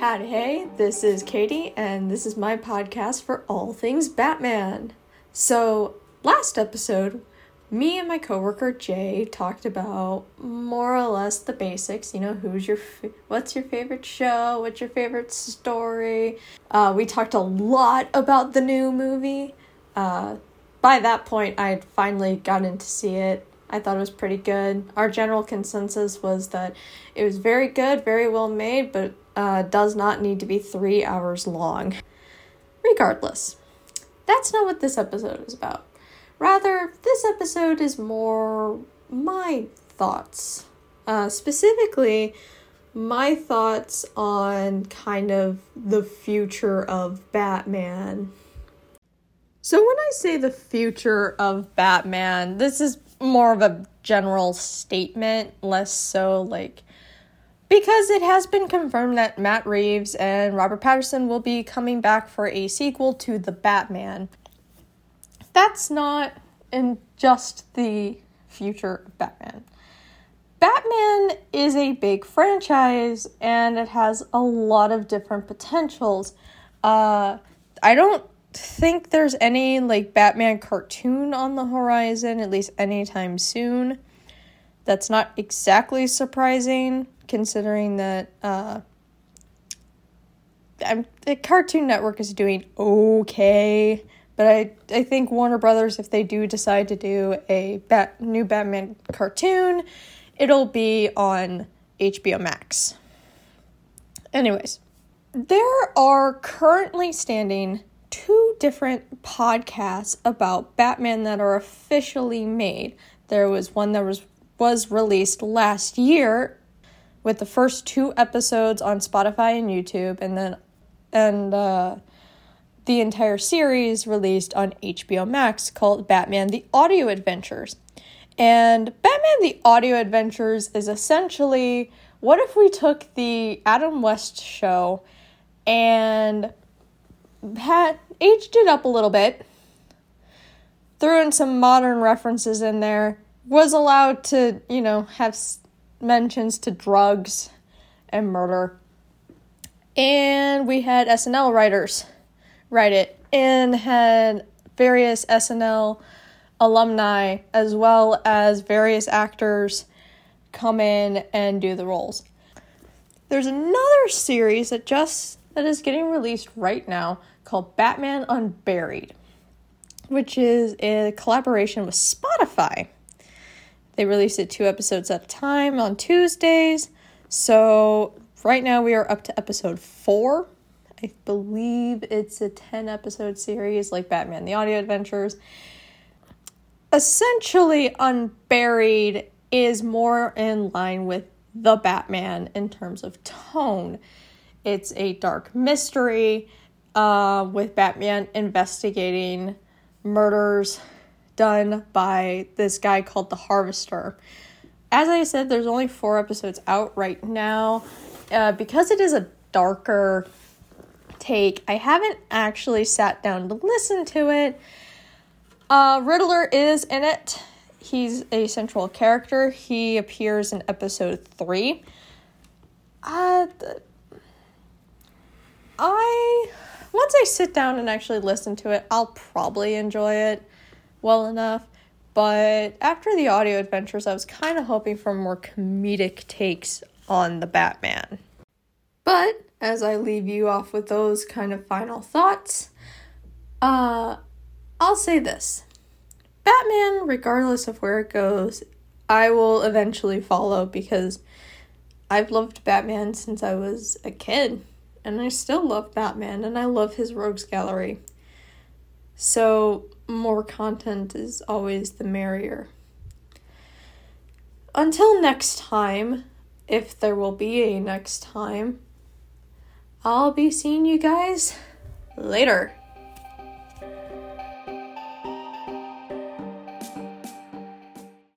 Howdy, hey, this is Katie, and this is my podcast for all things Batman. So, last episode, me and my coworker Jay talked about more or less the basics. You know, who's your, f- what's your favorite show, what's your favorite story. Uh, we talked a lot about the new movie. Uh, by that point, I had finally gotten to see it. I thought it was pretty good. Our general consensus was that it was very good, very well made, but uh, does not need to be three hours long. Regardless, that's not what this episode is about. Rather, this episode is more my thoughts. Uh, specifically, my thoughts on kind of the future of Batman. So, when I say the future of Batman, this is more of a general statement, less so like because it has been confirmed that Matt Reeves and Robert Pattinson will be coming back for a sequel to The Batman. That's not in just the future of Batman. Batman is a big franchise and it has a lot of different potentials. Uh, I don't think there's any like Batman cartoon on the horizon, at least anytime soon. That's not exactly surprising considering that uh, the Cartoon Network is doing okay. But I, I think Warner Brothers, if they do decide to do a bat, new Batman cartoon, it'll be on HBO Max. Anyways, there are currently standing two different podcasts about Batman that are officially made. There was one that was was released last year with the first two episodes on Spotify and YouTube, and then and uh, the entire series released on HBO Max called Batman: The Audio Adventures. And Batman: The Audio Adventures is essentially what if we took the Adam West show and had aged it up a little bit, threw in some modern references in there, was allowed to, you know, have mentions to drugs and murder. And we had SNL writers write it and had various SNL alumni as well as various actors come in and do the roles. There's another series that just that is getting released right now called Batman Unburied, which is a collaboration with Spotify. They release it two episodes at a time on Tuesdays. So right now we are up to episode four. I believe it's a 10 episode series like Batman the Audio Adventures. Essentially, Unburied is more in line with the Batman in terms of tone. It's a dark mystery uh, with Batman investigating murders done by this guy called the Harvester. As I said, there's only four episodes out right now. Uh, because it is a darker take, I haven't actually sat down to listen to it. Uh, Riddler is in it. He's a central character. He appears in episode three. Uh, I once I sit down and actually listen to it, I'll probably enjoy it well enough. But after the audio adventures, I was kind of hoping for more comedic takes on the Batman. But as I leave you off with those kind of final thoughts, uh, I'll say this Batman, regardless of where it goes, I will eventually follow because I've loved Batman since I was a kid, and I still love Batman, and I love his rogues gallery. So, more content is always the merrier. Until next time, if there will be a next time, I'll be seeing you guys later.